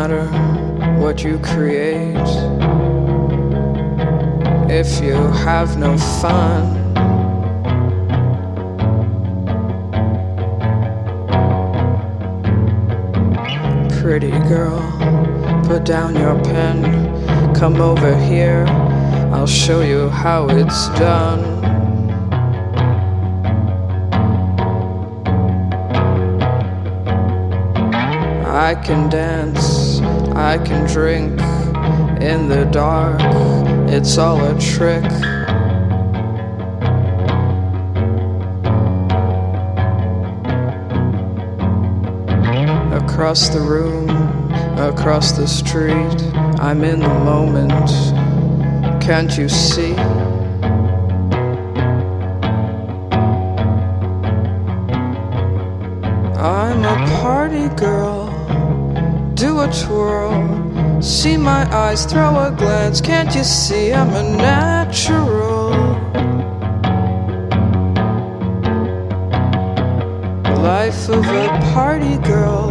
matter what you create if you have no fun. Pretty girl, put down your pen, come over here, I'll show you how it's done. I can dance, I can drink in the dark, it's all a trick. Across the room, across the street, I'm in the moment. Can't you see? I'm a party girl. Twirl. See my eyes, throw a glance. Can't you see I'm a natural? Life of a party girl.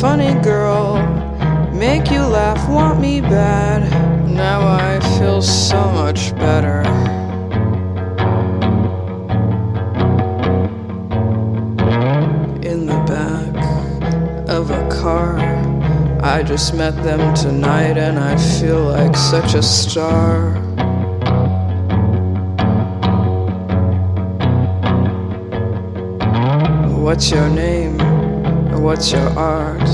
Funny girl. Make you laugh, want me bad. Now I feel so much better. I just met them tonight and I feel like such a star. What's your name? What's your art?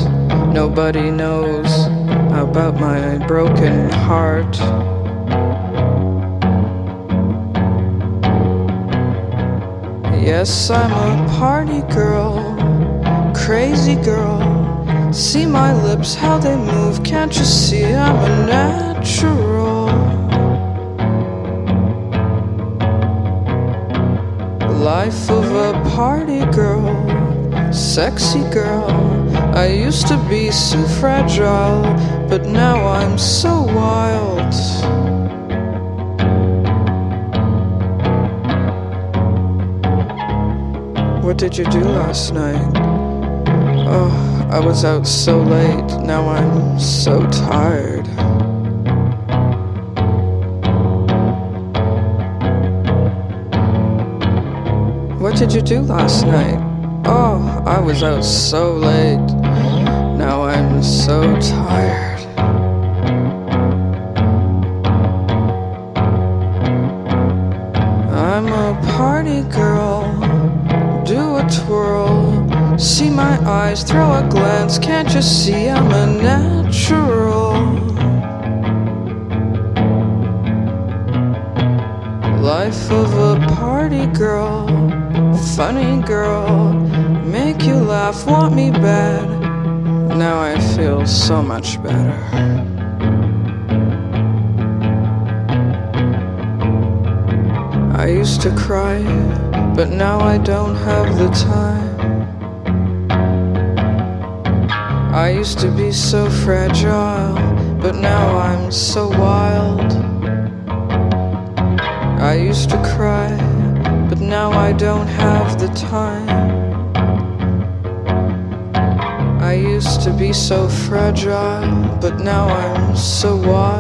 Nobody knows about my broken heart. Yes, I'm a party girl, crazy girl. See my lips, how they move. Can't you see I'm a natural? Life of a party girl, sexy girl. I used to be so fragile, but now I'm so wild. What did you do last night? Oh, I was out so late. Now I'm so tired. What did you do last night? Oh, I was out so late. Now I'm so tired. The time. I used to be so fragile, but now I'm so wild. I used to cry, but now I don't have the time. I used to be so fragile, but now I'm so wild,